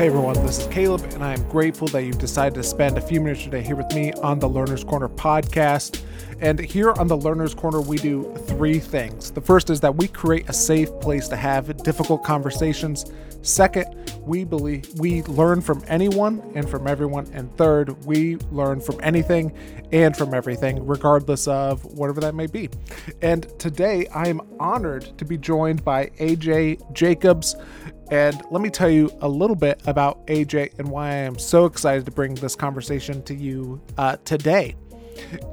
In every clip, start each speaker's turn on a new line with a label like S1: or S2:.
S1: Hey everyone, this is Caleb, and I am grateful that you've decided to spend a few minutes today here with me on the Learner's Corner podcast. And here on the Learner's Corner, we do three things. The first is that we create a safe place to have difficult conversations. Second, we believe we learn from anyone and from everyone. And third, we learn from anything and from everything, regardless of whatever that may be. And today, I am honored to be joined by AJ Jacobs. And let me tell you a little bit about AJ and why I am so excited to bring this conversation to you uh, today.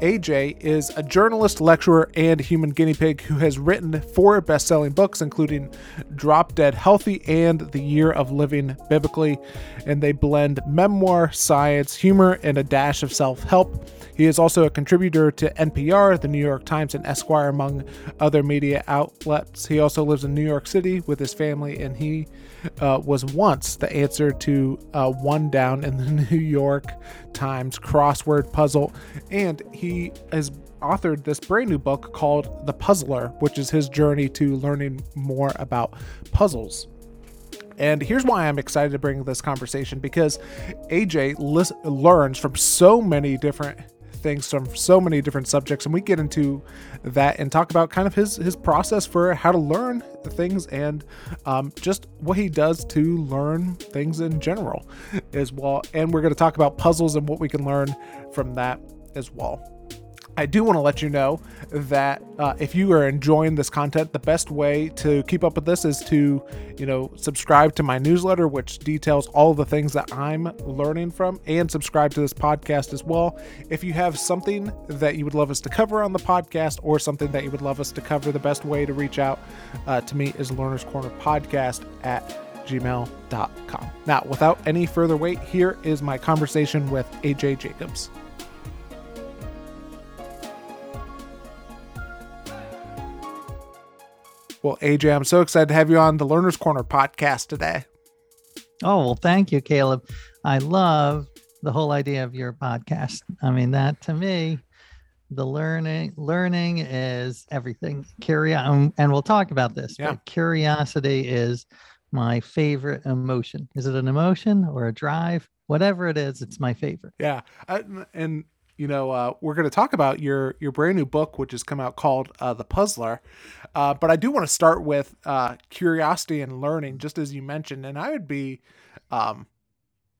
S1: AJ is a journalist, lecturer, and human guinea pig who has written four best selling books, including Drop Dead Healthy and The Year of Living Biblically. And they blend memoir, science, humor, and a dash of self help. He is also a contributor to NPR, the New York Times, and Esquire, among other media outlets. He also lives in New York City with his family, and he uh, was once the answer to uh, one down in the New York Times crossword puzzle. And he has authored this brand new book called The Puzzler, which is his journey to learning more about puzzles. And here's why I'm excited to bring this conversation because AJ lis- learns from so many different things from so many different subjects and we get into that and talk about kind of his his process for how to learn things and um, just what he does to learn things in general as well. And we're going to talk about puzzles and what we can learn from that as well I do want to let you know that uh, if you are enjoying this content, the best way to keep up with this is to, you know, subscribe to my newsletter, which details all the things that I'm learning from, and subscribe to this podcast as well. If you have something that you would love us to cover on the podcast or something that you would love us to cover, the best way to reach out uh, to me is Learner's Corner Podcast at gmail.com. Now, without any further wait, here is my conversation with AJ Jacobs. Well, AJ, I'm so excited to have you on the Learner's Corner podcast today.
S2: Oh, well, thank you, Caleb. I love the whole idea of your podcast. I mean, that to me, the learning learning is everything. Curiosity, um, and we'll talk about this.
S1: Yeah.
S2: But curiosity is my favorite emotion. Is it an emotion or a drive? Whatever it is, it's my favorite.
S1: Yeah, I, and you know, uh, we're going to talk about your your brand new book, which has come out called uh, The Puzzler. Uh, but I do want to start with uh, curiosity and learning, just as you mentioned. And I would be, um,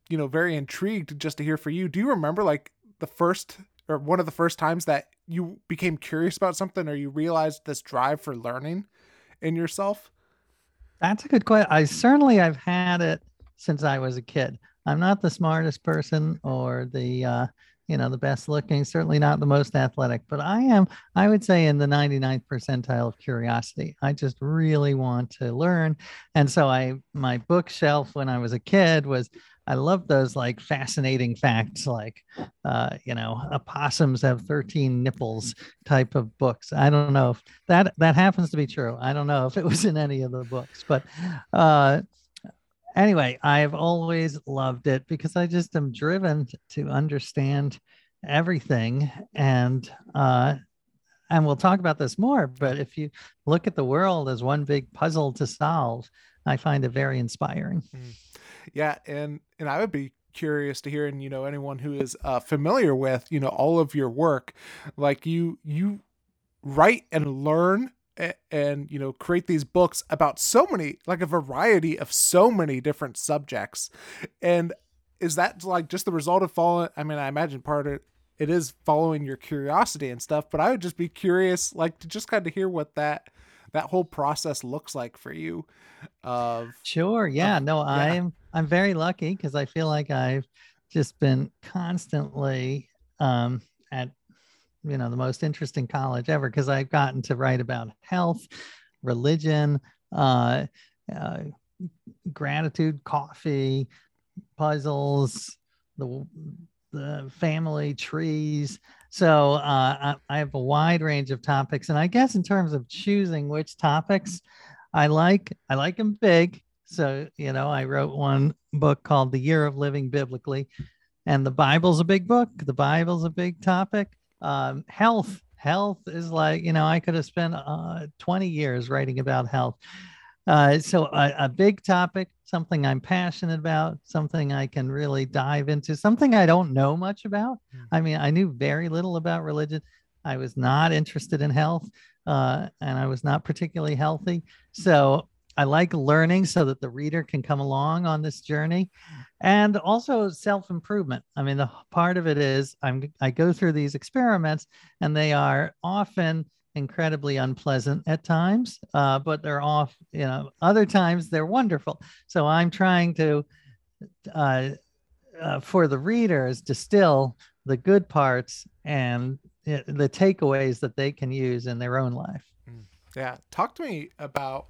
S1: you know, very intrigued just to hear for you. Do you remember like the first or one of the first times that you became curious about something, or you realized this drive for learning in yourself?
S2: That's a good question. I certainly I've had it since I was a kid. I'm not the smartest person or the uh, you know the best looking certainly not the most athletic but i am i would say in the 99th percentile of curiosity. I just really want to learn. And so i my bookshelf when i was a kid was i love those like fascinating facts like uh, you know opossums have 13 nipples type of books. I don't know if that that happens to be true. I don't know if it was in any of the books but uh anyway, I've always loved it because I just am driven to understand everything and uh and we'll talk about this more but if you look at the world as one big puzzle to solve i find it very inspiring
S1: mm. yeah and and i would be curious to hear and you know anyone who is uh, familiar with you know all of your work like you you write and learn and you know create these books about so many like a variety of so many different subjects. And is that like just the result of following i mean i imagine part of it is following your curiosity and stuff but i would just be curious like to just kind of hear what that that whole process looks like for you of
S2: sure. yeah.
S1: Of,
S2: no
S1: yeah.
S2: i'm i'm very lucky because i feel like i've just been constantly um at you know the most interesting college ever because I've gotten to write about health, religion, uh, uh, gratitude, coffee, puzzles, the the family trees. So uh, I, I have a wide range of topics, and I guess in terms of choosing which topics I like, I like them big. So you know, I wrote one book called "The Year of Living Biblically," and the Bible's a big book. The Bible's a big topic um, health health is like you know i could have spent uh, 20 years writing about health Uh, so a, a big topic, something I'm passionate about, something I can really dive into, something I don't know much about.
S1: Mm.
S2: I mean, I knew very little about religion. I was not interested in health, uh, and I was not particularly healthy. So I like learning so that the reader can come along on this journey, and also self improvement. I mean, the part of it is I'm I go through these experiments, and they are often incredibly unpleasant at times, uh, but they're off, you know, other times they're wonderful. So I'm trying to, uh, uh, for the readers, distill the good parts and uh, the takeaways that they can use in their own life.
S1: Yeah. Talk to me about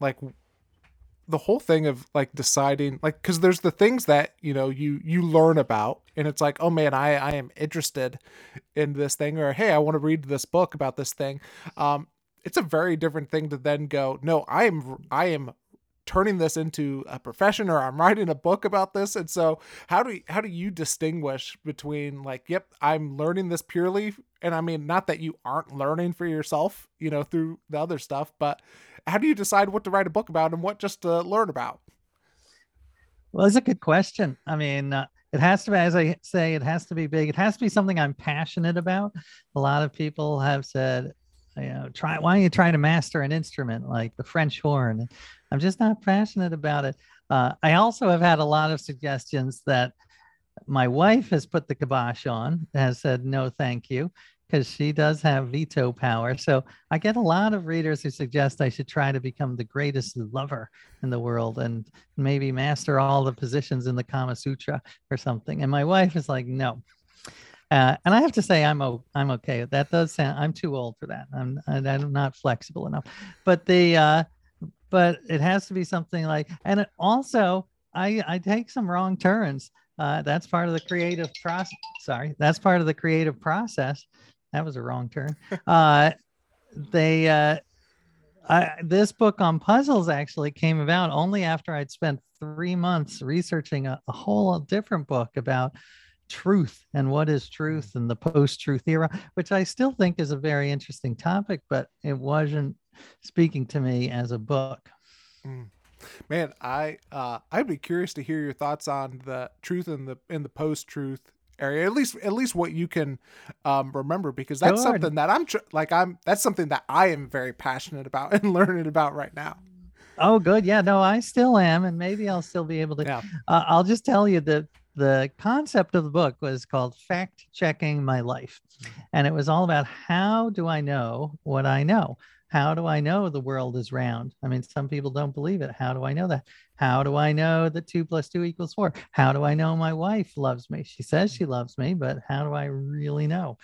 S1: like the whole thing of like deciding like because there's the things that you know you you learn about and it's like oh man i i am interested in this thing or hey i want to read this book about this thing. Um it's a very different thing to then go no i am i am turning this into a profession or i'm writing a book about this. And so how do you, how do you distinguish between like yep i'm learning this purely and i mean not that you aren't learning for yourself you know through the other stuff but how do you decide what to write a book about and what just to learn about
S2: Well, it's a good question. I mean, uh, it has to be, as I say, it has to be big. It has to be something I'm passionate about. A lot of people have said, you know, try, why don't you try to master an instrument like the French horn? I'm just not passionate about it. Uh, I also have had a lot of suggestions that my wife has put the kibosh on, has said, no, thank you, because she does have veto power. So I get a lot of readers who suggest I should try to become the greatest lover in the world and maybe master all the positions in the Kama Sutra or something. And my wife is like, no. Uh, and I have to say, I'm o- I'm okay. That does sound. I'm too old for that. I'm I'm not flexible enough. But the uh, but it has to be something like. And it also, I I take some wrong turns. Uh, that's part of the creative process. Sorry, that's part of the creative process. That was a wrong turn. Uh, they uh, I, this book on puzzles actually came about only after I'd spent three months researching a, a whole different book about truth and what is truth and the post-truth era, which I still think is a very interesting topic, but it wasn't speaking to me as a book.
S1: Mm. Man, I uh, I'd be curious to hear your thoughts on the truth and the in the post truth area. At least at least what you can um, remember, because that's
S2: Sure.
S1: something that I'm tr- like I'm that's something that I am very passionate about and learning about right now.
S2: Oh, good. Yeah, no, I still am, and maybe I'll still be able to.
S1: Yeah.
S2: Uh, I'll just tell you that the concept of the book was called Fact Checking My Life. And it was all about how do I know what I know? How do I know the world is round? I mean, some people don't believe it. How do I know that? How do I know that two plus two equals four? How do I know my wife loves me? She says she loves me, but how do I really know?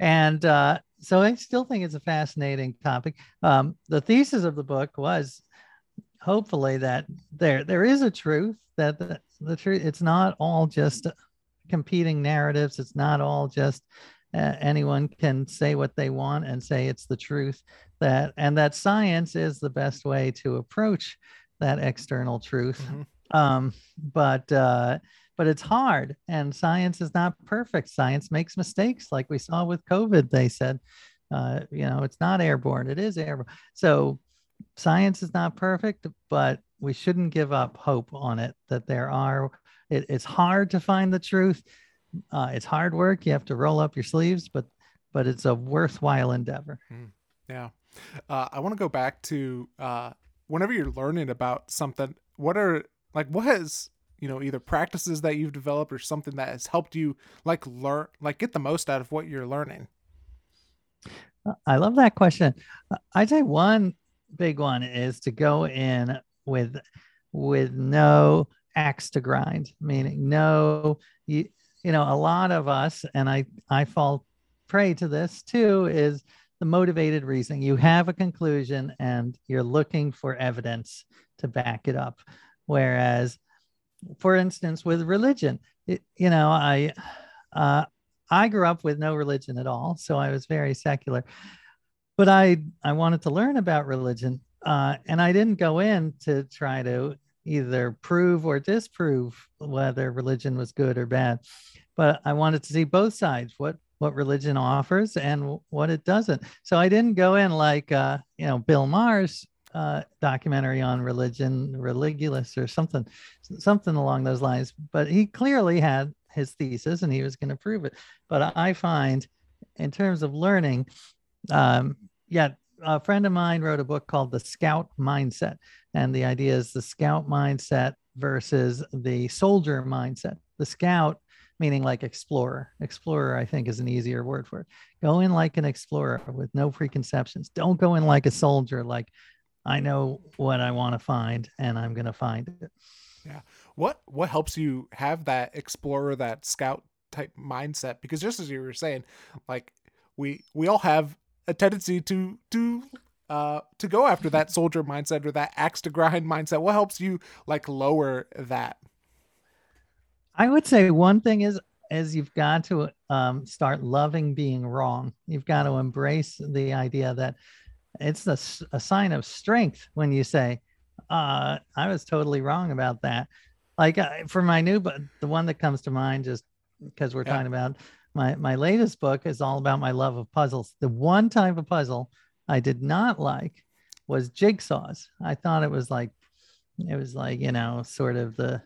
S2: And uh, so I still think it's a fascinating topic. Um, the thesis of the book was hopefully that there there is a truth that the, the truth it's not all just competing narratives it's not all just uh, anyone can say what they want and say it's the truth that and that science is the best way to approach that external truth
S1: Mhm.
S2: um but uh but it's hard and science is not perfect science makes mistakes like we saw with covid they said uh you know it's not airborne it is airborne so science is not perfect, but we shouldn't give up hope on it. That there are, it, it's hard to find the truth. Uh, it's hard work. You have to roll up your sleeves, but but it's a worthwhile endeavor.
S1: Yeah. Uh, I want to go back to uh, whenever you're learning about something, what are like what has you know either practices that you've developed or something that has helped you like learn like get the most out of what you're learning.
S2: I love that question. I'd say one big one is to go in with with no axe to grind, meaning no you you know a lot of us and I I fall prey to this too is the motivated reasoning. You have a conclusion and you're looking for evidence to back it up. Whereas, for instance, with religion, it, you know, I uh, I grew up with no religion at all, so I was very secular. But I I wanted to learn about religion, uh, and I didn't go in to try to either prove or disprove whether religion was good or bad. But I wanted to see both sides, what what religion offers and what it doesn't. So I didn't go in like uh, you know Bill Maher's uh, documentary on religion, religulous or something, something along those lines. But he clearly had his thesis and he was going to prove it. But I find, in terms of learning, um, yeah, a friend of mine wrote a book called The Scout Mindset. And the idea is the scout mindset versus the soldier mindset. The scout, meaning like explorer. Explorer, I think, is an easier word for it. Go in like an explorer with no preconceptions. Don't go in like a soldier, like, I know what I want to find and I'm going to find it.
S1: Yeah. What what helps you have that explorer, that scout type mindset? Because just as you were saying, like we we all have a tendency to to uh to go after that soldier mindset or that axe to grind mindset what helps you like lower that
S2: i would say one thing is is you've got to um, start loving being wrong you've got to embrace the idea that it's a, a sign of strength when you say uh i was totally wrong about that like uh, for my new but the one that comes to mind just because we're yeah. talking about my my latest book is all about my love of puzzles. The one type of puzzle I did not like was jigsaws. I thought it was like it was like, you know, sort of the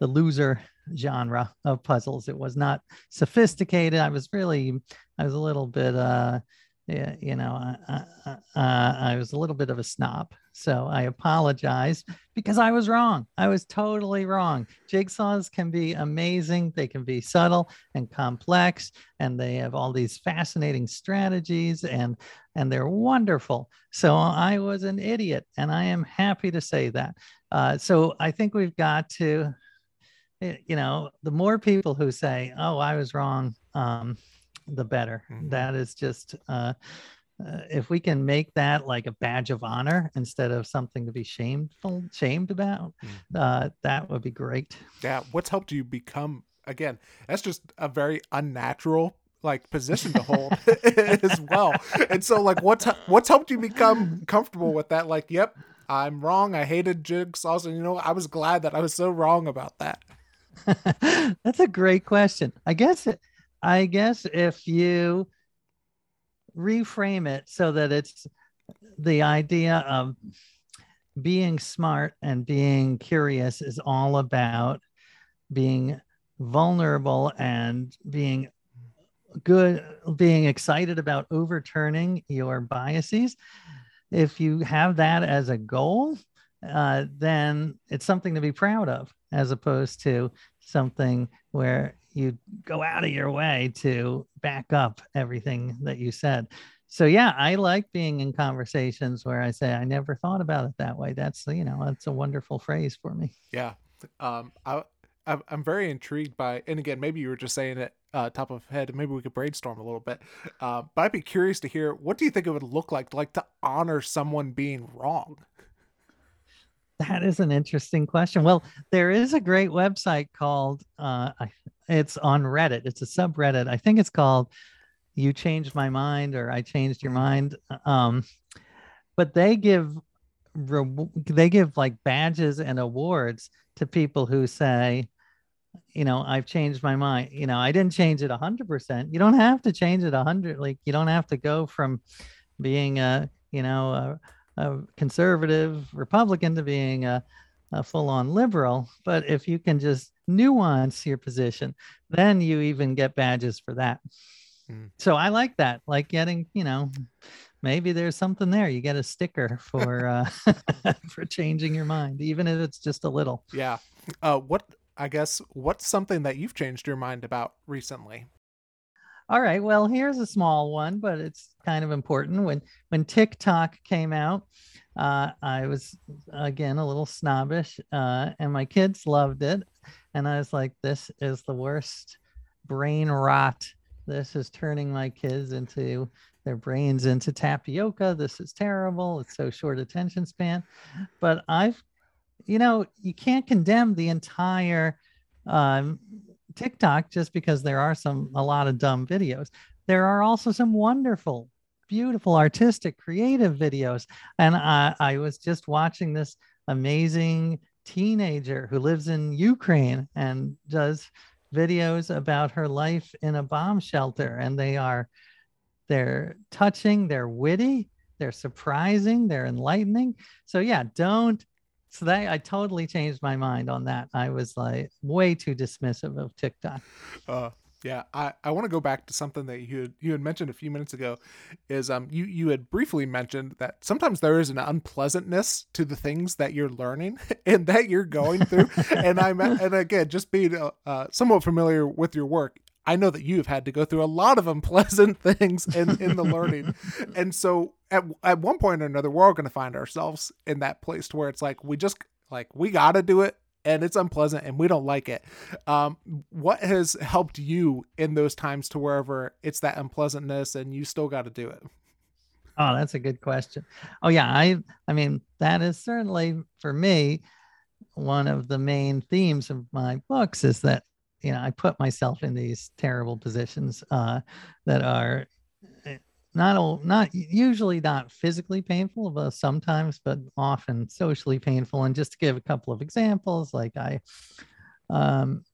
S2: the loser genre of puzzles. It was not sophisticated. I was really I was a little bit uh you know, uh, uh, I was a little bit of a snob. So I apologize because I was wrong. I was totally wrong. Jigsaws can be amazing. They can be subtle and complex, and they have all these fascinating strategies, and and they're wonderful. So I was an idiot, and I am happy to say that. Uh, so I think we've got to, you know, the more people who say, "Oh, I was wrong," um, the better. Mm-hmm. That is just uh, uh, if we can make that like a badge of honor instead of something to be shameful shamed about, mm-hmm. uh, that would be great.
S1: Yeah, what's helped you become again? That's just a very unnatural like position to hold as well. And so like what's what's helped you become comfortable with that? Like, yep, I'm wrong. I hated jigsaws, and you know, I was glad that I was so wrong about that.
S2: That's a great question. I guess I guess if you reframe it so that it's the idea of being smart and being curious is all about being vulnerable and being good, being excited about overturning your biases. If you have that as a goal, uh, then it's something to be proud of as opposed to something where you go out of your way to back up everything that you said. So yeah, I like being in conversations where I say I never thought about it that way. That's you know that's a wonderful phrase for me.
S1: Yeah, um, I I'm very intrigued by, and again, maybe you were just saying it uh, top of head. Maybe we could brainstorm a little bit. Uh, but I'd be curious to hear what do you think it would look like, like to honor someone being wrong.
S2: That is an interesting question. Well, there is a great website called uh, it's on Reddit. It's a subreddit. I think it's called "You Changed My Mind" or "I Changed Your Mind." Um, but they give they give like badges and awards to people who say, you know, I've changed my mind. You know, I didn't change it a hundred percent. You don't have to change it a hundred. Like you don't have to go from being a you know a conservative Republican to being a, a full on liberal. But if you can just nuance your position, then you even get badges for that. Mm. So I like that, like getting, you know, maybe there's something there. You get a sticker for uh, for changing your mind, even if it's just a little.
S1: Yeah. Uh, what I guess what's something that you've changed your mind about recently?
S2: All right. Well, here's a small one, but it's kind of important. When when TikTok came out, uh, I was again a little snobbish, uh, and my kids loved it, and I was like, "This is the worst brain rot. This is turning my kids into their brains into tapioca. This is terrible. It's so short attention span." But I've, you know, you can't condemn the entire um, TikTok just because there are some a lot of dumb videos. There are also some wonderful, beautiful, artistic, creative videos. And I, I was just watching this amazing teenager who lives in Ukraine and does videos about her life in a bomb shelter. And they are they're touching, they're witty, they're surprising, they're enlightening. So yeah, don't so that I totally changed my mind on that. I was like way too dismissive of TikTok.
S1: Uh, yeah, I, I want to go back to something that you had, you had mentioned a few minutes ago. Is um you you had briefly mentioned that sometimes there is an unpleasantness to the things that you're learning and that you're going through. and I'm and again just being uh, uh, somewhat familiar with your work, I know that you've had to go through a lot of unpleasant things in, in the learning. and so at, at one point or another, we're all going to find ourselves in that place to where it's like, we just like, we got to do it and it's unpleasant and we don't like it. Um, what has helped you in those times to wherever it's that unpleasantness and you still got to do it?
S2: Oh, that's a good question. Oh yeah, I I mean that is certainly for me one of the main themes of my books is that you know, I put myself in these terrible positions uh, that are not not usually not physically painful, but sometimes, but often socially painful. And just to give a couple of examples, like I, um,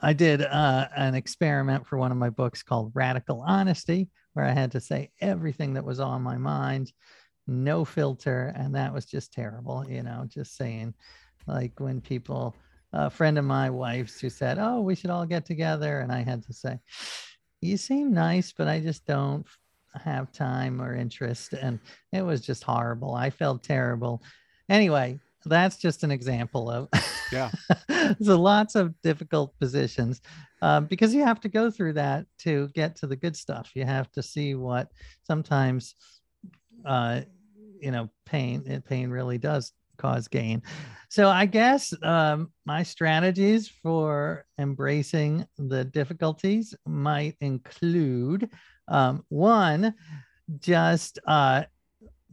S2: I did uh, an experiment for one of my books called Radical Honesty, where I had to say everything that was on my mind, no filter, and that was just terrible. You know, just saying, like when people a friend of my wife's who said, "Oh, we should all get together," and I had to say, "You seem nice, but I just don't have time or interest," and it was just horrible. I felt terrible. Anyway, that's just an example of
S1: yeah.
S2: so lots of difficult positions um, because you have to go through that to get to the good stuff. You have to see what sometimes, uh, you know, pain. Pain really does cause gain. So I guess um, my strategies for embracing the difficulties might include um, one, just uh,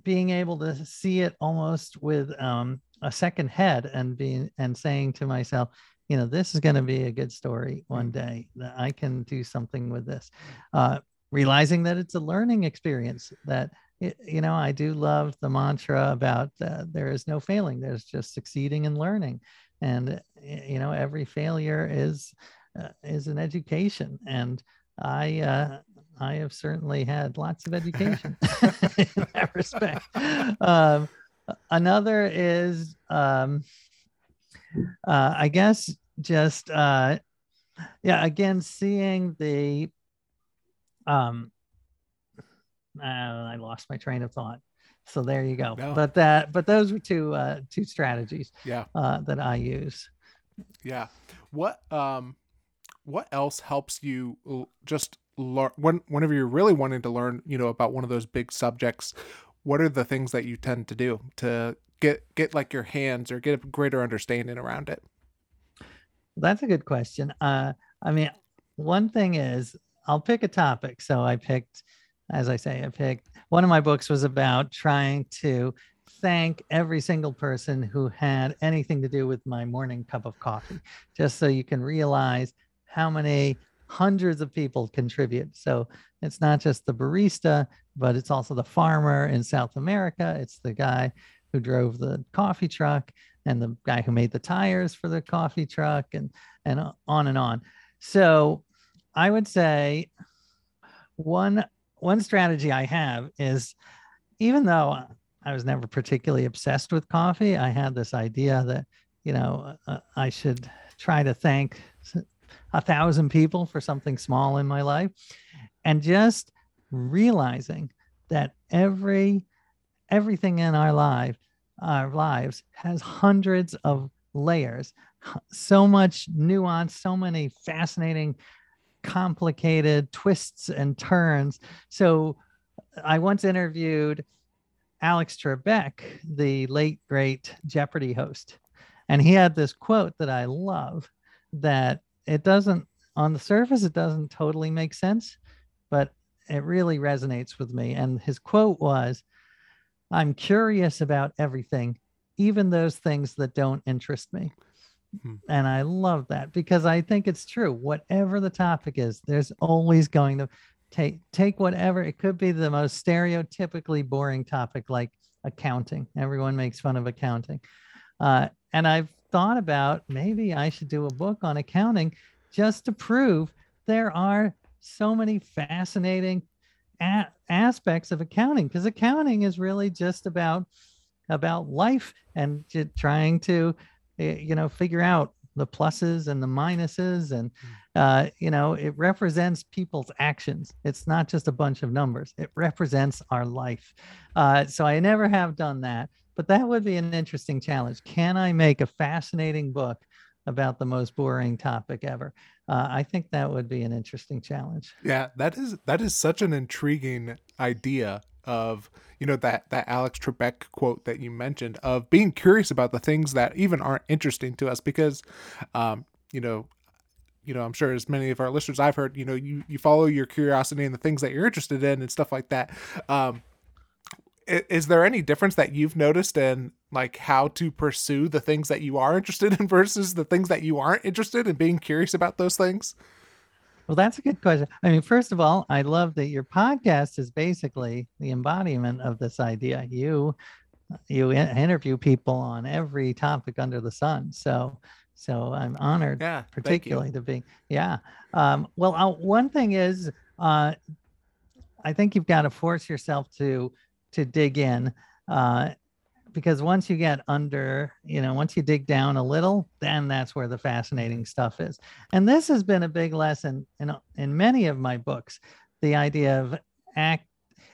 S2: being able to see it almost with um, a second head and being and saying to myself, you know, this is going to be a good story one day. That I can do something with this. Uh, realizing that it's a learning experience that you know, I do love the mantra about uh, there is no failing, there's just succeeding and learning. And, you know, every failure is, uh, is an education. And I, uh, I have certainly had lots of education in that respect. Um, another is, um, uh, I guess, just, uh, yeah, again, seeing the, um, uh, I lost my train of thought. So there you go. No. But that, but those were two uh, two strategies.
S1: Yeah.
S2: Uh, that I use.
S1: Yeah. What um, what else helps you just learn when whenever you're really wanting to learn, you know, about one of those big subjects? What are the things that you tend to do to get get like your hands or get a greater understanding around it?
S2: That's a good question. Uh, I mean, one thing is I'll pick a topic. So I picked as I say, I picked one of my books was about trying to thank every single person who had anything to do with my morning cup of coffee, just so you can realize how many hundreds of people contribute. So it's not just the barista, but it's also the farmer in South America. It's the guy who drove the coffee truck and the guy who made the tires for the coffee truck and and on and on. So I would say one one strategy I have is even though I was never particularly obsessed with coffee, I had this idea that, you know, uh, I should try to thank a thousand people for something small in my life. And just realizing that every everything in our life our lives has hundreds of layers so much nuance so many fascinating complicated twists and turns. So uh, I once interviewed Alex Trebek, the late great Jeopardy host, and he had this quote that I love that it doesn't on the surface it doesn't totally make sense, but it really resonates with me. And his quote was, I'm curious about everything, even those things that don't interest me. Hmm. And I love that because I think it's true. Whatever the topic is, there's always going to take take whatever. It could be the most stereotypically boring topic like accounting. Everyone makes fun of accounting. Uh, and I've thought about maybe I should do a book on accounting just to prove there are so many fascinating a- aspects of accounting. Because accounting is really just about about life and trying to eh, you know figure out the pluses and the minuses and mm. uh, you know it represents people's actions. It's not just a bunch of numbers. It represents our life. Uh, so i never have done that but that would be an interesting challenge. Can i make a fascinating book about the most boring topic ever? Uh, i think that would be an interesting challenge.
S1: Yeah that is that is such an intriguing idea of you know that that Alex Trebek quote that you mentioned of being curious about the things that even aren't interesting to us because um you know you know i'm sure as many of our listeners i've heard you know you you follow your curiosity and the things that you're interested in and stuff like that. Um is there any difference that you've noticed in like how to pursue the things that you are interested in versus the things that you aren't interested in being curious about those things
S2: well, that's a good question. I mean, first of all, I love that your podcast is basically the embodiment of this idea. You you interview people on every topic under the sun. So so I'm honored,
S1: yeah,
S2: particularly to be yeah. Um, well, uh, one thing is, uh, I think you've got to force yourself to to dig in. Uh, because once you get under, you know, once you dig down a little, then that's where the fascinating stuff is. And this has been a big lesson in in many of my books, the idea of act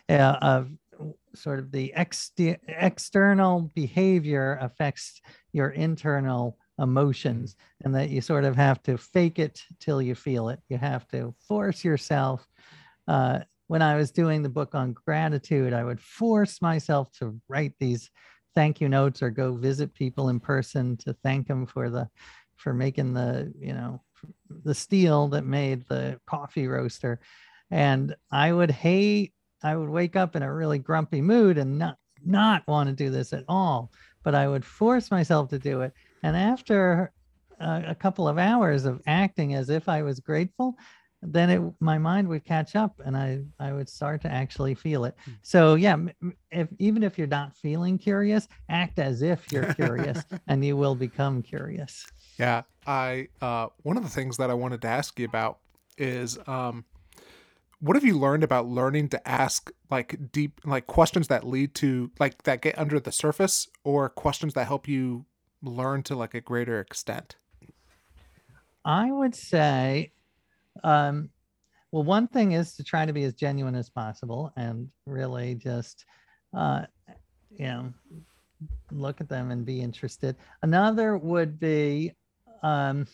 S2: uh, of sort of the ex- external behavior affects your internal emotions and that you sort of have to fake it till you feel it you have to force yourself uh, when i was doing the book on gratitude i would force myself to write these thank you notes or go visit people in person to thank them for the for making the you know the steel that made the coffee roaster. And i would hate i would wake up in a really grumpy mood and not not want to do this at all but i would force myself to do it. And after a, a couple of hours of acting as if i was grateful then it my mind would catch up and i i would start to actually feel it. Hmm. so yeah if even if you're not feeling curious act as if you're curious and you will become curious.
S1: Yeah i uh one of the things that i wanted to ask you about is um what have you learned about learning to ask like deep like questions that lead to like that get under the surface or questions that help you learn to like a greater extent?
S2: I would say um, well, one thing is to try to be as genuine as possible and really just, uh, you know, look at them and be interested. Another would be um,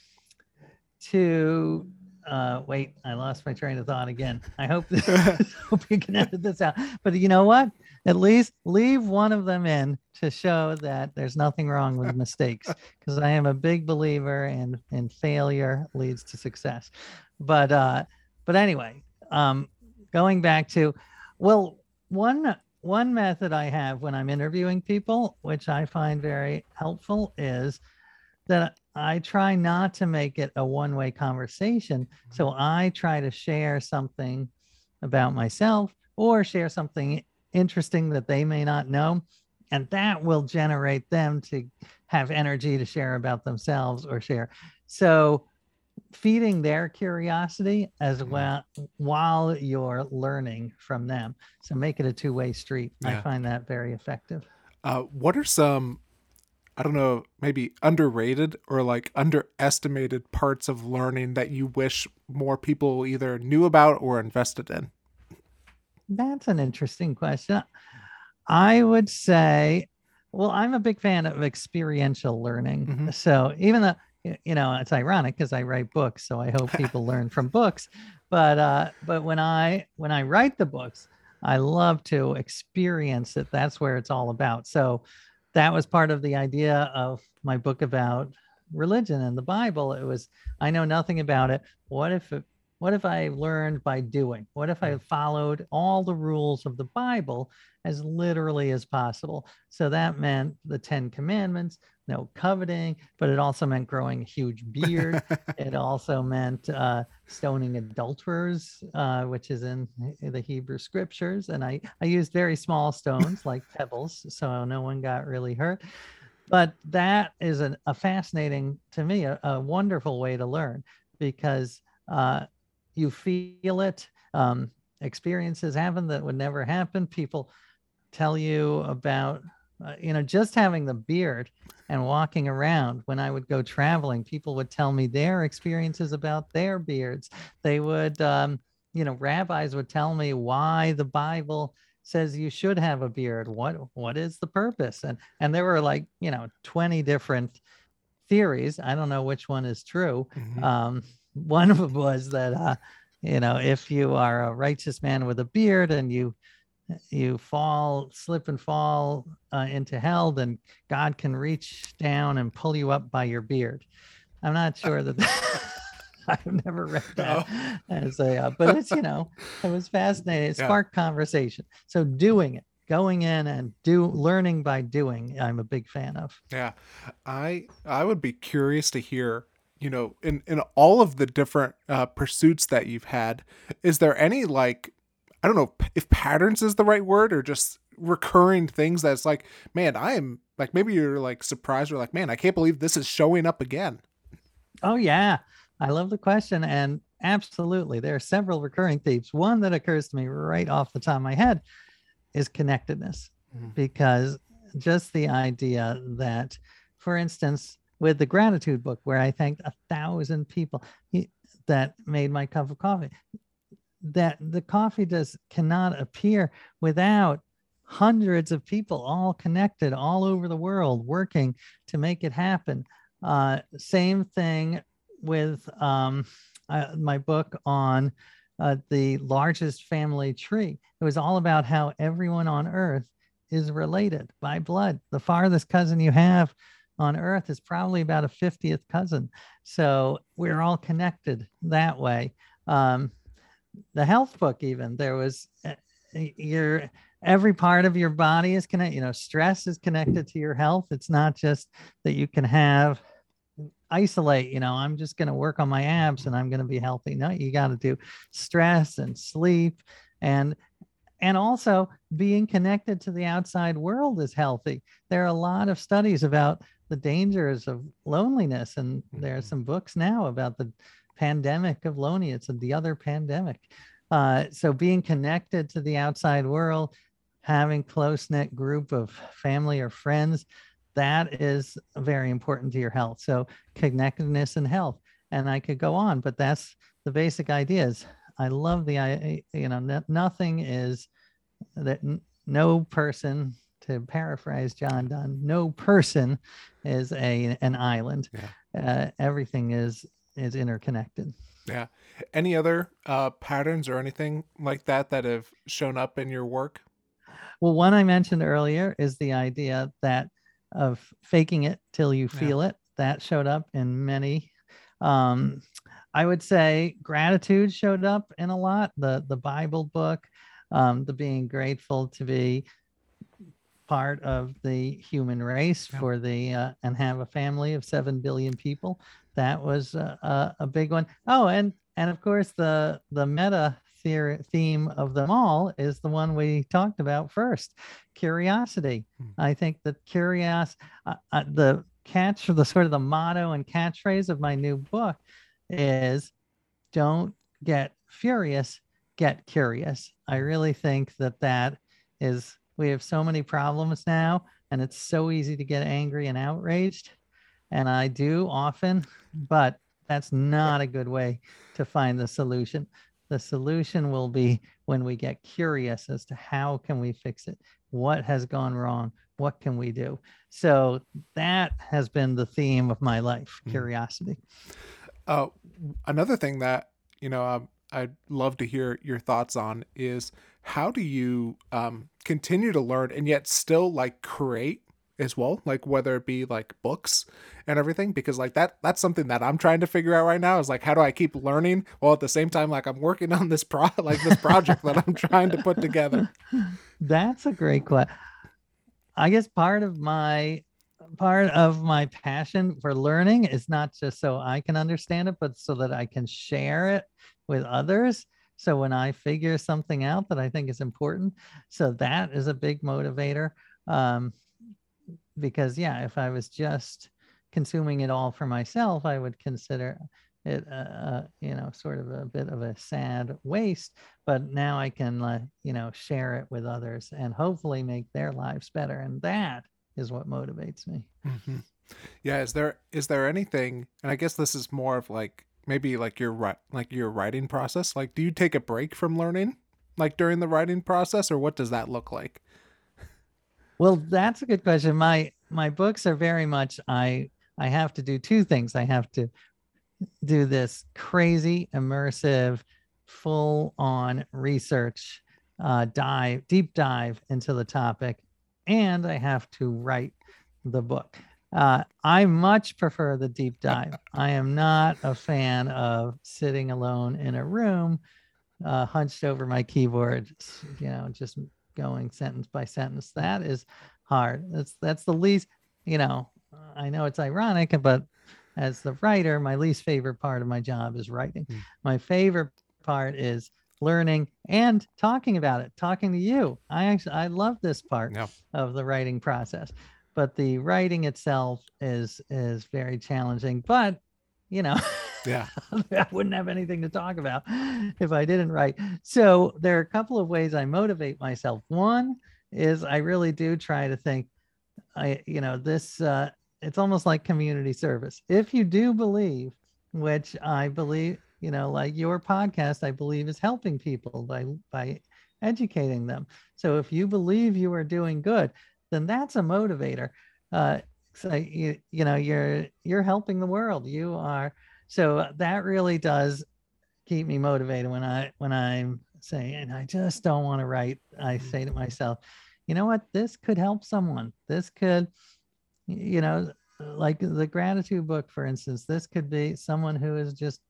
S2: to uh, wait. I lost my train of thought again. I hope hope you can edit this out. But you know what? At least leave one of them in to show that there's nothing wrong with mistakes, because I am a big believer in in failure leads to success but uh but anyway um going back to well one one method i have when i'm interviewing people which i find very helpful is that i try not to make it a one-way conversation so mm-hmm. i try to share something about myself or share something interesting that they may not know and that will generate them to have energy to share about themselves or share so feeding their curiosity as mm-hmm. well while you're learning from them. So make it a two way street. Yeah. I find that very effective.
S1: Uh, what are some, I don't know, maybe underrated or like underestimated parts of learning that you wish more people either knew about or invested in?
S2: That's an interesting question. I would say, well, I'm a big fan of experiential learning. Mm-hmm. So even though you know it's ironic because i write books so i hope people learn from books but uh but when i when i write the books i love to experience it. That's where it's all about. So that was part of the idea of my book about religion and the bible. It was i know nothing about it. What if it, what if i learned by doing? What if i hmm. followed all the rules of the bible as literally as possible? So that meant the 10 commandments no coveting, but it also meant growing a huge beard. it also meant uh, stoning adulterers, uh, which is in the Hebrew scriptures. And I, I used very small stones like pebbles, so no one got really hurt. But that is an, a fascinating, to me, a, a wonderful way to learn because uh, you feel it. Um, experiences happen that would never happen. People tell you about, uh, you know, just having the beard and walking around when I would go traveling, people would tell me their experiences about their beards. They would, um, you know, rabbis would tell me why the Bible says you should have a beard. What what is the purpose? And and there were like, you know, 20 different theories. I don't know which one is true. Mm-hmm. Um, one of them was that uh, you know, if you are a righteous man with a beard and you you fall, slip and fall uh, into hell, then God can reach down and pull you up by your beard. I'm not sure that. I've never read that no. as a, uh, but it's you know, it was fascinating. It sparked yeah. conversation. So doing it, going in and do learning by doing, I'm a big fan of.
S1: Yeah, I I would be curious to hear you know in in all of the different uh, pursuits that you've had is there any like i don't know if patterns is the right word or just recurring things that's like man i am like maybe you're like surprised or like man i can't believe this is showing up again
S2: oh yeah i love the question and absolutely there are several recurring themes one that occurs to me right off the top of my head is connectedness mm-hmm. because just the idea that for instance with the gratitude book where I thanked a thousand people that made my cup of coffee. That the coffee does cannot appear without hundreds of people all connected all over the world working to make it happen. Uh, same thing with um, uh, my book on uh, the largest family tree. It was all about how everyone on earth is related by blood. The farthest cousin you have on earth is probably about a 50th cousin. So we're all connected that way. Um, the health book, even there was uh, your every part of your body is connected. You know, stress is connected to your health. It's not just that you can have isolate, you know, I'm just going to work on my abs and I'm going to be healthy. No, you got to do stress and sleep and and also being connected to the outside world is healthy. There are a lot of studies about the dangers of loneliness. And there are mm-hmm. some books now about the pandemic of loneliness and the other pandemic. Uh, so being connected to the outside world, having close knit group of family or friends, that is very important to your health. So connectedness and health. And I could go on, but that's the basic ideas. I love the, I you know, nothing is that no person to paraphrase John Donne, no person is a an island. Yeah. Uh, everything is is interconnected.
S1: Yeah. Any other uh, patterns or anything like that that have shown up in your work?
S2: Well, one I mentioned earlier is the idea that of faking it till you feel yeah. it. That showed up in many. Um, I would say gratitude showed up in a lot. The the Bible book, um, the being grateful to be part of the human race yeah. for the uh, and have a family of 7 billion people that was a, a, big one. Oh, and and of course the the meta theory, theme of them all is the one we talked about first curiosity hmm. i think that curious uh, uh, the catch the sort of the motto and catchphrase of my new book is don't get furious get curious i really think that that is we have so many problems now, and it's so easy to get angry and outraged. And I do often, but that's not a good way to find the solution. The solution will be when we get curious as to how can we fix it? What has gone wrong? What can we do? So that has been the theme of my life, hmm. curiosity.
S1: Uh, another thing that, you know, um, I'd love to hear your thoughts on is how do you um, continue to learn and yet still like create as well like whether it be like books and everything because like that that's something that i'm trying to figure out right now is like how do i keep learning while at the same time like i'm working on this pro like this project that i'm trying to put together
S2: that's a great question i guess part of my part of my passion for learning is not just so i can understand it but so that i can share it with others so when I figure something out that I think is important, so that is a big motivator. Um, because yeah, if I was just consuming it all for myself, I would consider it you know sort of a bit of a sad waste but now i can uh, you know share it with others and hopefully make their lives better and that is what motivates me
S1: mm-hmm. yeah is there is there anything and i guess this is more of like maybe like your like your writing process like do you take a break from learning like during the writing process or what does that look like
S2: well that's a good question. My my books are very much i i have to do two things. I have to do this crazy immersive full on research uh, dive deep dive into the topic and i have to write the book. Uh, i much prefer the deep dive. I am not a fan of sitting alone in a room uh, hunched over my keyboard you know just going sentence by sentence that is hard that's that's the least you know i know it's ironic but as the writer, my least favorite part of my job is writing. Mm. My favorite part is learning and talking about it, talking to you. I actually I love this part yeah. of the writing process. But the writing itself is is very challenging. But you know,
S1: yeah,
S2: I wouldn't have anything to talk about if I didn't write. So there are a couple of ways I motivate myself. One is I really do try to think, I you know this uh, it's almost like community service. If you do believe, which I believe, you know, like your podcast, I believe is helping people by by educating them. So if you believe you are doing good, then that's a motivator. Uh, so you you know you're you're helping the world. You are so that really does keep me motivated when I when I'm saying I just don't want to write. I say to myself, you know what, this could help someone. This could you know, like the gratitude book, for instance, this could be someone who is just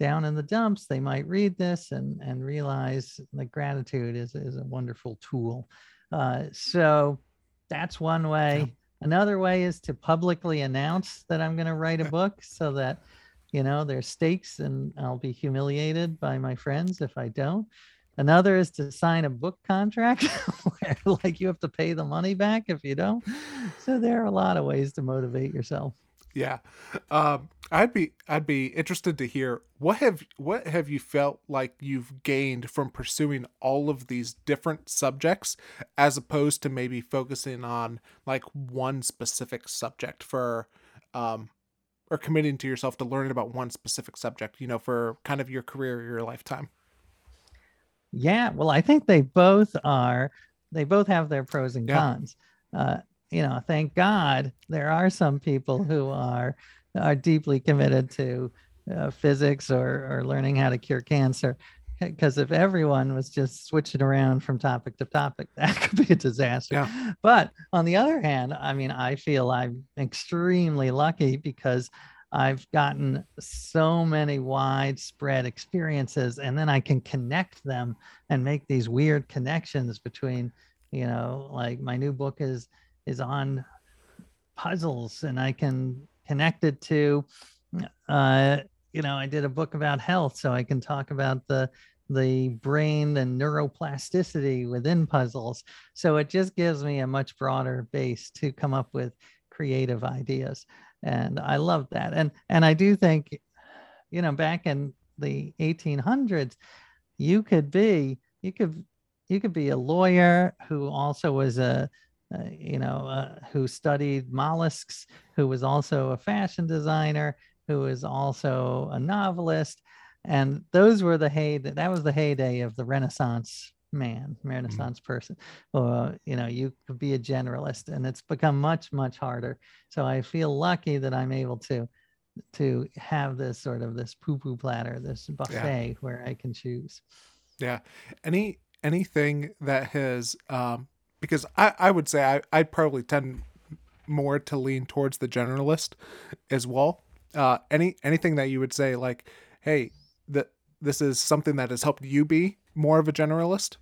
S2: down in the dumps. They might read this and, and realize that gratitude is, is a wonderful tool. Uh, so that's one way. Another way is to publicly announce that I'm going to write a book so that, you know, there's stakes and I'll be humiliated by my friends if I don't. Another is to sign a book contract where like you have to pay the money back if you don't. So there are a lot of ways to motivate yourself.
S1: Yeah. Um, I'd be I'd be interested to hear what have what have you felt like you've gained from pursuing all of these different subjects as opposed to maybe focusing on like one specific subject for um or committing to yourself to learning about one specific subject, you know, for kind of your career, or your lifetime.
S2: Yeah, well, I think they both are. They both have their pros and yeah. cons. Uh, you know, thank God there are some people who are are deeply committed to uh, physics or or learning how to cure cancer. Because if everyone was just switching around from topic to topic, that could be a disaster. Yeah. But on the other hand, I mean, I feel I'm extremely lucky because I've gotten so many widespread experiences, and then I can connect them and make these weird connections between, you know, like my new book is is on puzzles, and I can connect it to, uh, you know, I did a book about health, so I can talk about the the brain and neuroplasticity within puzzles. So it just gives me a much broader base to come up with creative ideas and I love that. And and I do think, you know, back in the 1800s, you could be you could you could be a lawyer who also was a uh, you know uh, who studied mollusks, who was also a fashion designer, who was also a novelist, and those were the heyday. That was the heyday of the Renaissance man, mm-hmm. Renaissance mm-hmm. person. Or, you know, you could be a generalist and it's become much, much harder. So I feel lucky that I'm able to to have this sort of this poo-poo platter, this buffet yeah. where I can choose.
S1: Yeah. Any anything that has um because I, I would say I, I probably tend more to lean towards the generalist as well. Uh any anything that you would say like, hey, that this is something that has helped you be more of a generalist?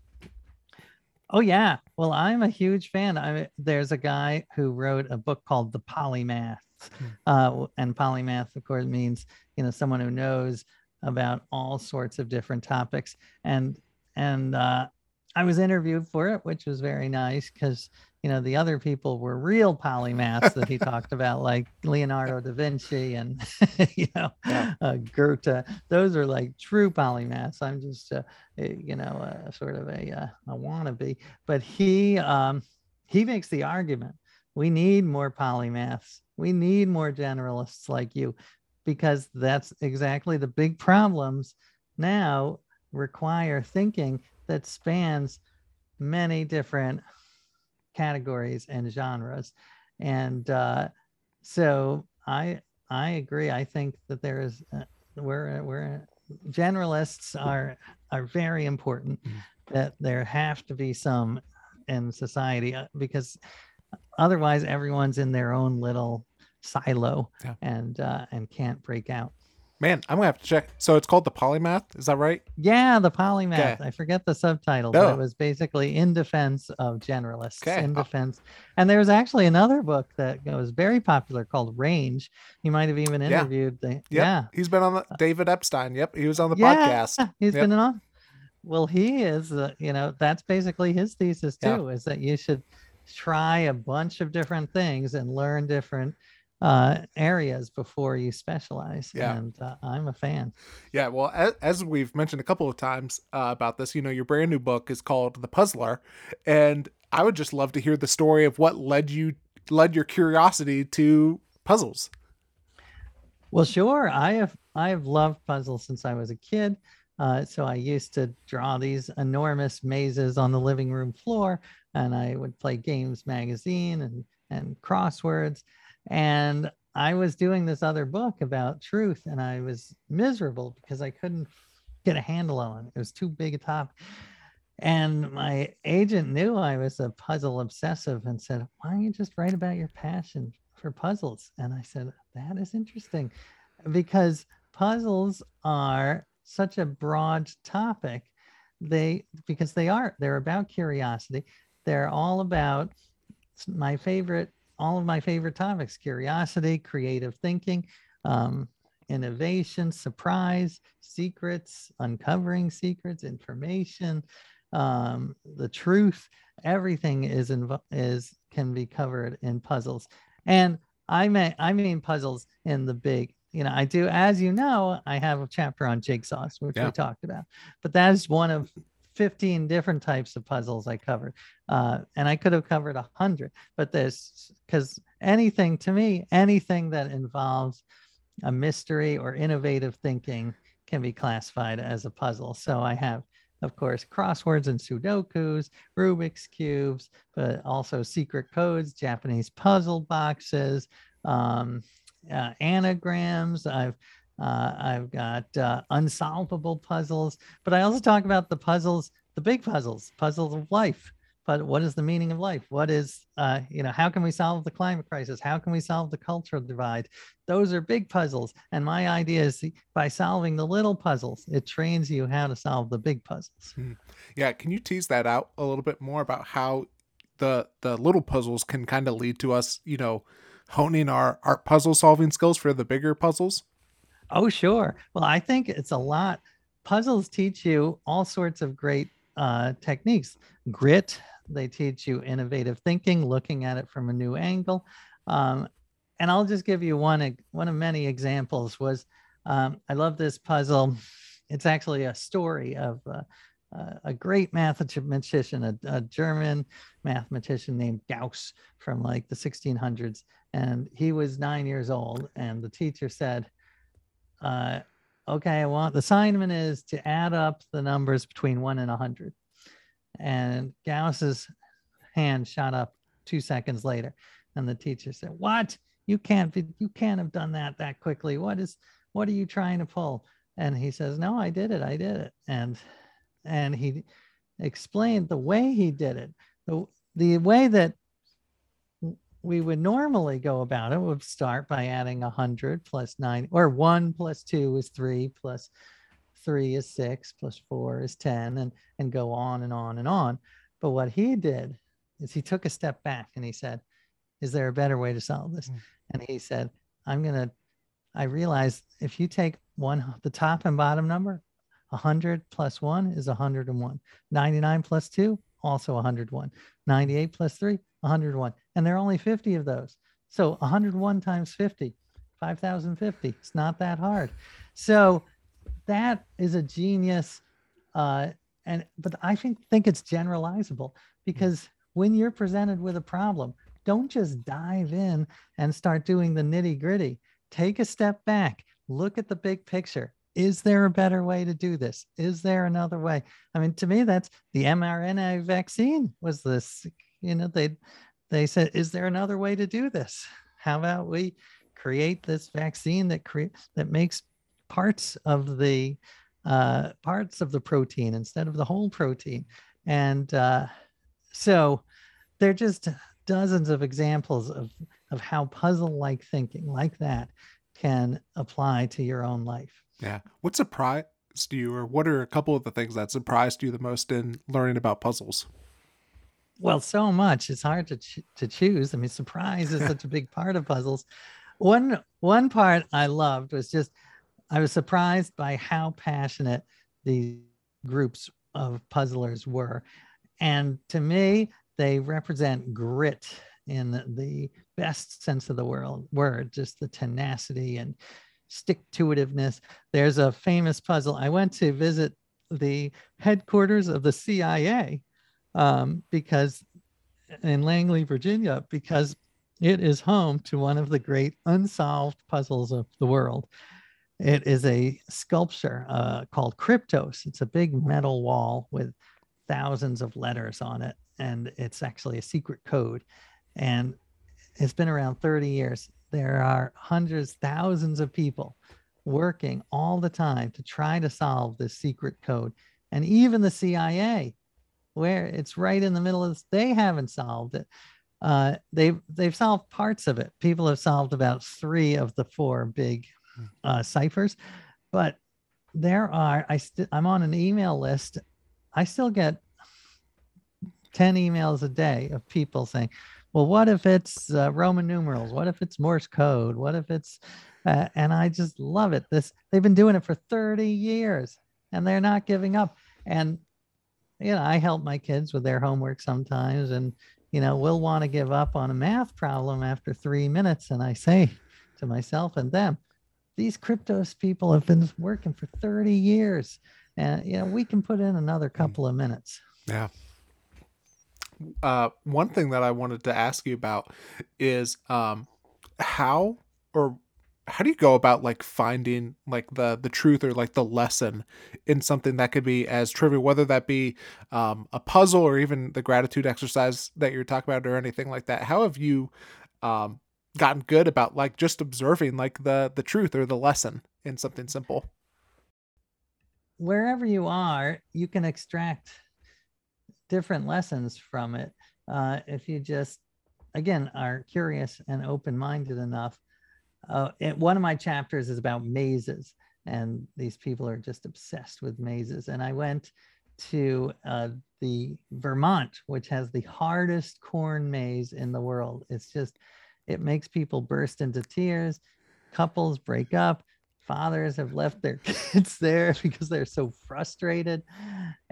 S2: Oh yeah. Well, I'm a huge fan. I there's a guy who wrote a book called The Polymath. Hmm. Uh, and polymath, of course, means you know someone who knows about all sorts of different topics. And and uh, I was interviewed for it, which was very nice because you know the other people were real polymaths that he talked about like leonardo da vinci and you know yeah. uh, goethe. Those are like true polymaths. I'm just uh, you know uh, sort of a, uh, a wannabe. But he um, he makes the argument we need more polymaths. We need more generalists like you because that's exactly the big problems now require thinking that spans many different categories and genres and uh, so i i agree i think that there is uh, we're we're generalists are are very important mm. that there have to be some in society uh, because otherwise everyone's in their own little silo yeah. and uh, and can't break out
S1: Man, I'm gonna have to check. So it's called the Polymath, is that right?
S2: Yeah, the Polymath. Okay. I forget the subtitle, but it was basically in defense of generalists. Okay. In defense, and there was actually another book that was very popular called Range. You might have even interviewed yeah. the. Yep. Yeah,
S1: he's been on the David Epstein. Yep, he was on the yeah, podcast.
S2: He's
S1: yep.
S2: been on. Well, he is. Uh, you know, that's basically his thesis too. Yeah. Is that you should try a bunch of different things and learn different uh, areas before you specialize. Yeah. And uh, I'm a fan.
S1: Yeah. Well, as, as, we've mentioned a couple of times uh, about this, you know, your brand new book is called The Puzzler. And I would just love to hear the story of what led you, led your curiosity to puzzles.
S2: Well, sure. I have, I have loved puzzles since I was a kid. Uh, so I used to draw these enormous mazes on the living room floor, and I would play Games Magazine and and crosswords. And I was doing this other book about truth and I was miserable because I couldn't get a handle on it. It was too big a topic. And my agent knew I was a puzzle obsessive and said, Why don't you just write about your passion for puzzles? And I said, That is interesting because puzzles are such a broad topic. They, because they are, they're about curiosity. They're all about my favorite all of my favorite topics curiosity, creative thinking, um, innovation, surprise, secrets, uncovering secrets, information, um, the truth. Everything is inv- is can be covered in puzzles, and I mean I mean puzzles in the big. You know, I do, as you know, I have a chapter on jigsaws, which yeah. we talked about, but that is one of 15 different types of puzzles I covered. Uh, and I could have covered a hundred, but there's because anything to me, anything that involves a mystery or innovative thinking can be classified as a puzzle. So I have, of course, crosswords and Sudokus, Rubik's Cubes, but also secret codes, Japanese puzzle boxes, um, uh, anagrams. I've uh, I've got uh, unsolvable puzzles, but I also talk about the puzzles, the big puzzles, puzzles of life. But what is the meaning of life? What is, uh, you know, how can we solve the climate crisis? How can we solve the cultural divide? Those are big puzzles. And my idea is by solving the little puzzles, it trains you how to solve the big puzzles.
S1: Hmm. Yeah. Can you tease that out a little bit more about how the the little puzzles can kind of lead to us, you know, honing our, our puzzle solving skills for the bigger puzzles?
S2: Oh, sure. Well, I think it's a lot. Puzzles teach you all sorts of great uh, techniques. Grit, they teach you innovative thinking, looking at it from a new angle. Um, and I'll just give you one one of many examples. Was um, I love this puzzle. It's actually a story of uh, uh, a great mathematician, a, a, German mathematician named Gauss from like the 1600s, and he was nine years old. And the teacher said, uh, okay, well, the assignment is to add up the numbers between one and a 100. And Gauss's hand shot up two seconds later. And the teacher said, what? You can't be, you can't have done that that quickly. What is, what are you trying to pull? And he says, no, I did it. I did it. And, and he explained the way he did it. The, the way that we would normally go about it would start by adding 100 plus 9 or 1 plus 2 is 3 plus 3 is 6 plus 4 is 10 and and go on and on and on. But what he did is he took a step back and he said is there a better way to solve this? Mm. and he said i'm going to i realized if you take one the top and bottom number 100 plus 1 is 101 99 plus 2 also 101. 98 plus 3, 101. And there are only 50 of those. So 101 times 50, 5,050. It's not that hard. So that is a genius. Uh, and but I think think it's generalizable because when you're presented with a problem, don't just dive in and start doing the nitty gritty. Take a step back, look at the big picture. Is there a better way to do this? Is there another way? I mean, to me, that's the mRNA vaccine was this, you know, they they said, is there another way to do this? How about we create this vaccine that create that makes parts of the uh, parts of the protein instead of the whole protein? And uh, so there are just dozens of examples of, of how puzzle like thinking like that can apply to your own life.
S1: Yeah. What surprised you, or what are a couple of the things that surprised you the most in learning about puzzles?
S2: Well, so much. It's hard to ch- to choose. I mean, surprise is such a big part of puzzles. One one part I loved was just I was surprised by how passionate these groups of puzzlers were. And to me, they represent grit in the best sense of the world word, just the tenacity and stick to itiveness. There's a famous puzzle. I went to visit the headquarters of the CIA um, because in Langley, Virginia, because it is home to one of the great unsolved puzzles of the world. It is a sculpture uh, called Kryptos. It's a big metal wall with thousands of letters on it, and it's actually a secret code. And it's been around 30 years. There are hundreds, thousands of people working all the time to try to solve this secret code. And even the CIA, where it's right in the middle of this, they haven't solved it. Uh, they've they've solved parts of it. People have solved about three of the four big hmm. uh, ciphers, but there are. I st- I'm on an email list. I still get ten emails a day of people saying, "Well, what if it's uh, Roman numerals? What if it's Morse code? What if it's?" Uh, and I just love it. This they've been doing it for 30 years, and they're not giving up. And you know, I help my kids with their homework sometimes, and you know, we'll want to give up on a math problem after three minutes. And I say to myself and them, these Kryptos people have been working for 30 years. And, you know, we can put in another hmm. couple of minutes.
S1: Yeah. Uh, one thing that I wanted to ask you about is um, how or how do you go about like finding like the the truth or like the lesson in something that could be as trivial whether that be um, a puzzle or even the gratitude exercise that you're talking about or anything like that? How have you um, gotten good about like just observing like the the truth or the lesson in something simple?
S2: Wherever you are you can extract different lessons from it uh, if you just again are curious and open-minded enough uh, one of my chapters is about mazes, and these people are just obsessed with mazes. And I went to uh, the Vermont, which has the hardest corn maze in the world. It's just, it makes people burst into tears. Couples break up. Fathers have left their kids there because they're so frustrated.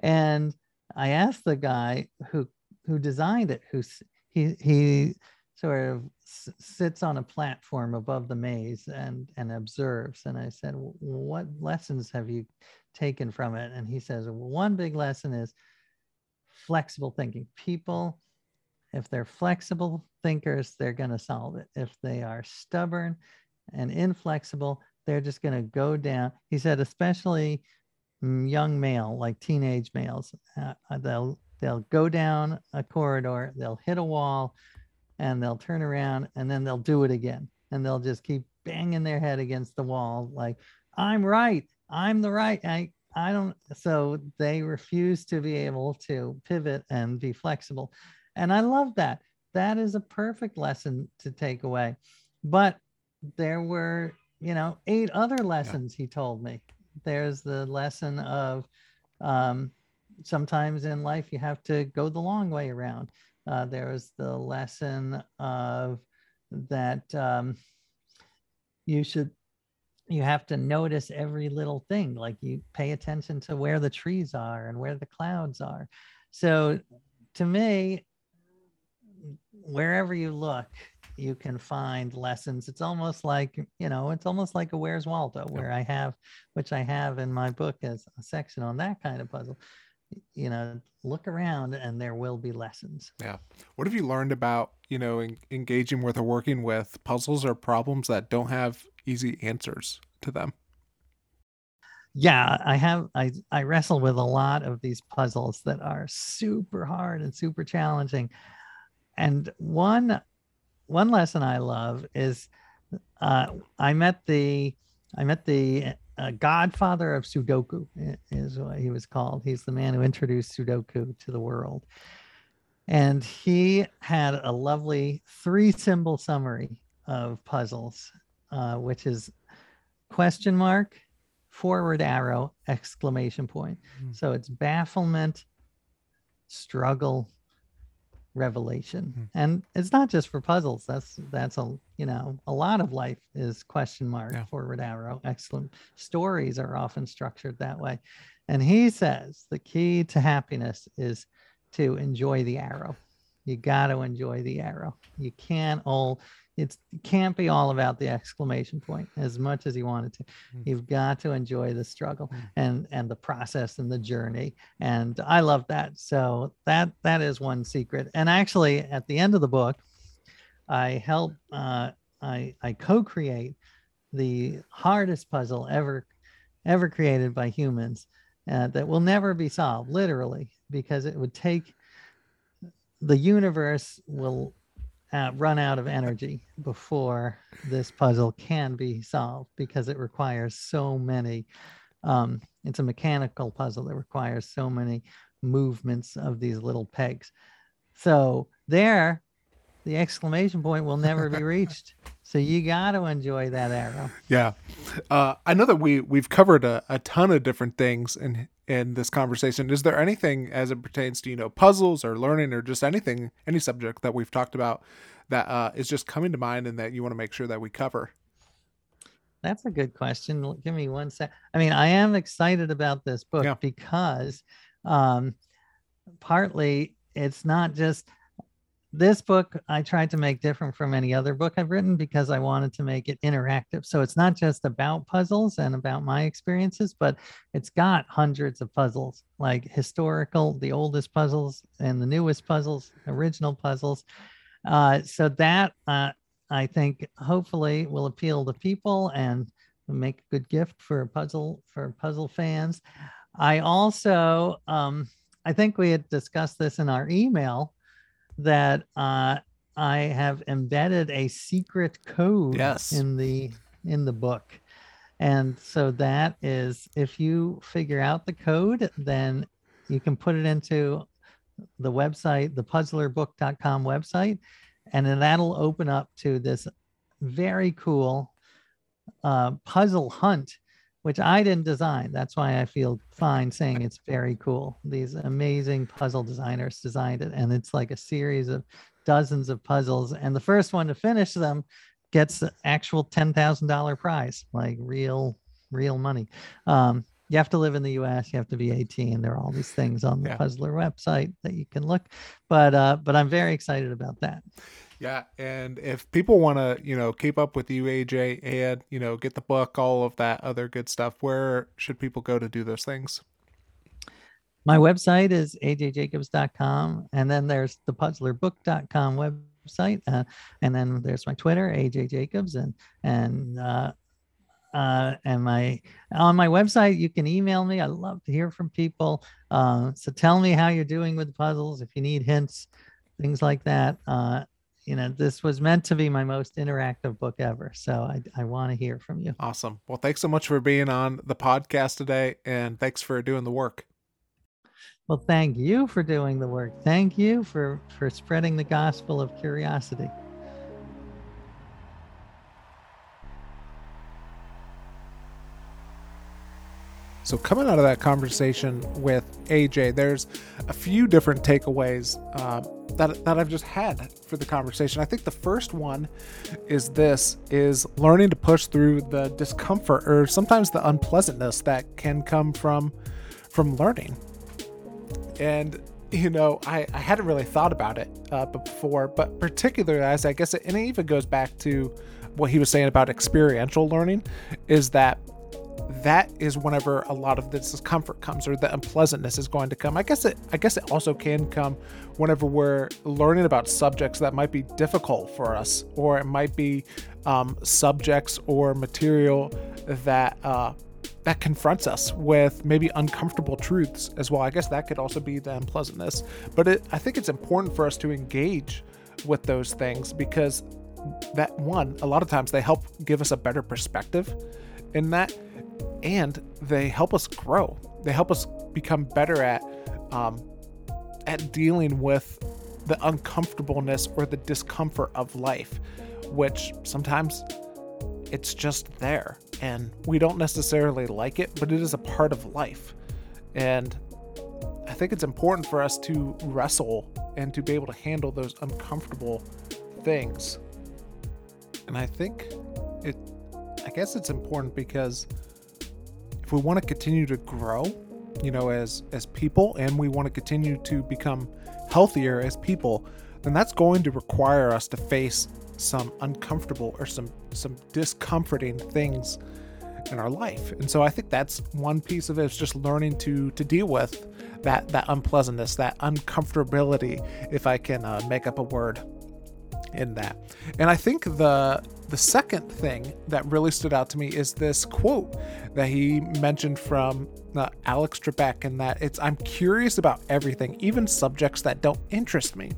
S2: And I asked the guy who who designed it, who he he sort of sits on a platform above the maze and and observes. And i said what lessons have you taken from it? And he says one big lesson is flexible thinking. People if they're flexible thinkers they're going to solve it. If they are stubborn and inflexible they're just going to go down. He said especially young male like teenage males uh, they'll they'll go down a corridor they'll hit a wall and they'll turn around and then they'll do it again and they'll just keep banging their head against the wall like i'm right i'm the right i i don't so they refuse to be able to pivot and be flexible and i love that that is a perfect lesson to take away but there were you know eight other lessons yeah. he told me there's the lesson of um, sometimes in life you have to go the long way around. Uh, there was the lesson of that um, you should you have to notice every little thing like you pay attention to where the trees are and where the clouds are. So to me, wherever you look, you can find lessons. It's almost like, you know, it's almost like a Where's Waldo, where I have, which I have in my book as a section on that kind of puzzle. You know, look around and there will be lessons.
S1: Yeah. What have you learned about, you know, en- engaging with or working with puzzles or problems that don't have easy answers to them?
S2: yeah i have i i wrestle with a lot of these puzzles that are super hard and super challenging and one one lesson i love is uh, i met the i met the uh, godfather of sudoku is what he was called. He's the man who introduced sudoku to the world. And he had a lovely three symbol summary of puzzles uh, which is question mark forward arrow exclamation point. Mm. so it's bafflement struggle revelation. Mm. and it's not just for puzzles. That's that's a you know a lot of life is question mark yeah. forward arrow. Excellent. Stories are often structured that way. And he says the key to happiness is to enjoy the arrow. You got to enjoy the arrow. You can't all it's, it can't be all about the exclamation point as much as you wanted to. Mm. You've got to enjoy the struggle mm. and and the process and the journey. And I love that. So that that is one secret. And actually, at the end of the book, I help uh, I I co-create the hardest puzzle ever ever created by humans uh, that will never be solved literally because it would take the universe will uh, run out of energy before this puzzle can be solved because it requires so many. Um, it's a mechanical puzzle that requires so many movements of these little pegs. So there, the exclamation point will never be reached. So you got to enjoy that arrow.
S1: Yeah, uh, I know that we we've covered a, a ton of different things in in this conversation. Is there anything as it pertains to you know puzzles or learning or just anything any subject that we've talked about that uh, is just coming to mind and that you want to make sure that we cover?
S2: That's a good question. Give me one sec. I mean, I am excited about this book yeah. because um, partly it's not just this book I tried to make different from any other book I've written because I wanted to make it interactive. So it's not just about puzzles and about my experiences, but it's got hundreds of puzzles, like historical, the oldest puzzles and the newest puzzles, original puzzles. Uh, so that uh, I think hopefully will appeal to people and make a good gift for puzzle for puzzle fans. I also um, I think we had discussed this in our email that uh, I have embedded a secret code
S1: yes.
S2: in the in the book. And so that is if you figure out the code, then you can put it into the website, the puzzlerbook.com website, and then that'll open up to this very cool uh, puzzle hunt which I didn't design. That's why I feel fine saying it's very cool. These amazing puzzle designers designed it, and it's like a series of dozens of puzzles. And the first one to finish them gets the actual ten thousand dollar prize, like real, real money. Um, you have to live in the U.S. You have to be 18. There are all these things on the yeah. Puzzler website that you can look, but uh, but I'm very excited about that.
S1: Yeah, and if people want to, you know, keep up with you, AJ, and you know, get the book, all of that other good stuff, where should people go to do those things?
S2: My website is ajjacobs.com, and then there's the puzzlerbook.com website, uh, and then there's my Twitter, AJ Jacobs, and and uh, uh, and my on my website you can email me. I love to hear from people. Uh, so tell me how you're doing with puzzles. If you need hints, things like that. Uh, you know, this was meant to be my most interactive book ever. So I, I want to hear from you.
S1: Awesome. Well, thanks so much for being on the podcast today. And thanks for doing the work.
S2: Well, thank you for doing the work. Thank you for, for spreading the gospel of curiosity.
S1: So, coming out of that conversation with AJ, there's a few different takeaways uh, that, that I've just had for the conversation. I think the first one is this is learning to push through the discomfort or sometimes the unpleasantness that can come from from learning. And you know, I, I hadn't really thought about it uh, before, but particularly as I guess it, and it even goes back to what he was saying about experiential learning, is that that is whenever a lot of the discomfort comes or the unpleasantness is going to come. I guess it I guess it also can come whenever we're learning about subjects that might be difficult for us, or it might be um, subjects or material that uh, that confronts us with maybe uncomfortable truths as well. I guess that could also be the unpleasantness. But it, I think it's important for us to engage with those things because that one, a lot of times they help give us a better perspective in that, and they help us grow. They help us become better at um, at dealing with the uncomfortableness or the discomfort of life, which sometimes it's just there and we don't necessarily like it, but it is a part of life. And I think it's important for us to wrestle and to be able to handle those uncomfortable things. And I think guess it's important because if we want to continue to grow, you know, as as people, and we want to continue to become healthier as people, then that's going to require us to face some uncomfortable or some some discomforting things in our life. And so I think that's one piece of it is just learning to to deal with that that unpleasantness, that uncomfortability, if I can uh, make up a word in that. And I think the the second thing that really stood out to me is this quote that he mentioned from uh, Alex Trebek, and that it's I'm curious about everything, even subjects that don't interest me.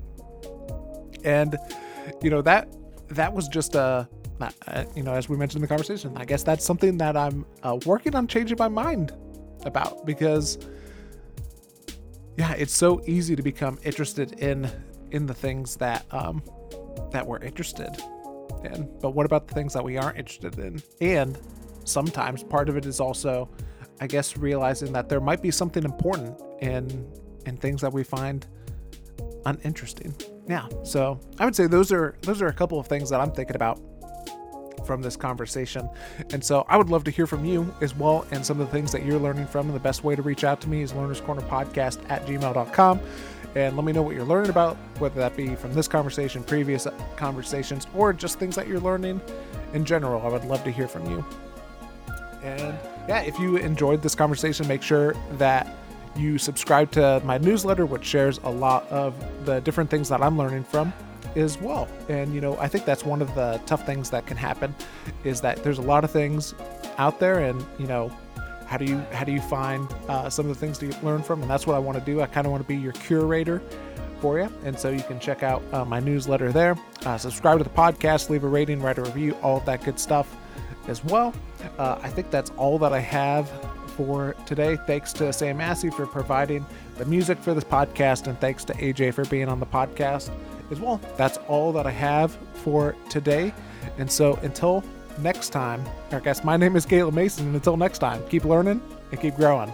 S1: And you know that that was just a uh, you know, as we mentioned in the conversation, I guess that's something that I'm uh, working on changing my mind about because, yeah, it's so easy to become interested in in the things that um, that we're interested in. But what about the things that we aren't interested in? And sometimes part of it is also, I guess, realizing that there might be something important in in things that we find uninteresting. Yeah, so I would say those are those are a couple of things that I'm thinking about from this conversation. And so I would love to hear from you as well and some of the things that you're learning from. And the best way to reach out to me is learnerscornerpodcast corner podcast at gmail.com. And let me know what you're learning about, whether that be from this conversation, previous conversations, or just things that you're learning in general. I would love to hear from you. And yeah, if you enjoyed this conversation, make sure that you subscribe to my newsletter, which shares a lot of the different things that I'm learning from as well. And you know, I think that's one of the tough things that can happen is that there's a lot of things out there, and you know, how do you how do you find uh, some of the things to learn from? And that's what I want to do. I kind of want to be your curator for you, and so you can check out uh, my newsletter there. Uh, subscribe to the podcast, leave a rating, write a review, all of that good stuff as well. Uh, I think that's all that I have for today. Thanks to Sam Massey for providing the music for this podcast, and thanks to AJ for being on the podcast as well. That's all that I have for today. And so until next time, I guess my name is Caleb Mason, and until next time, keep learning and keep growing.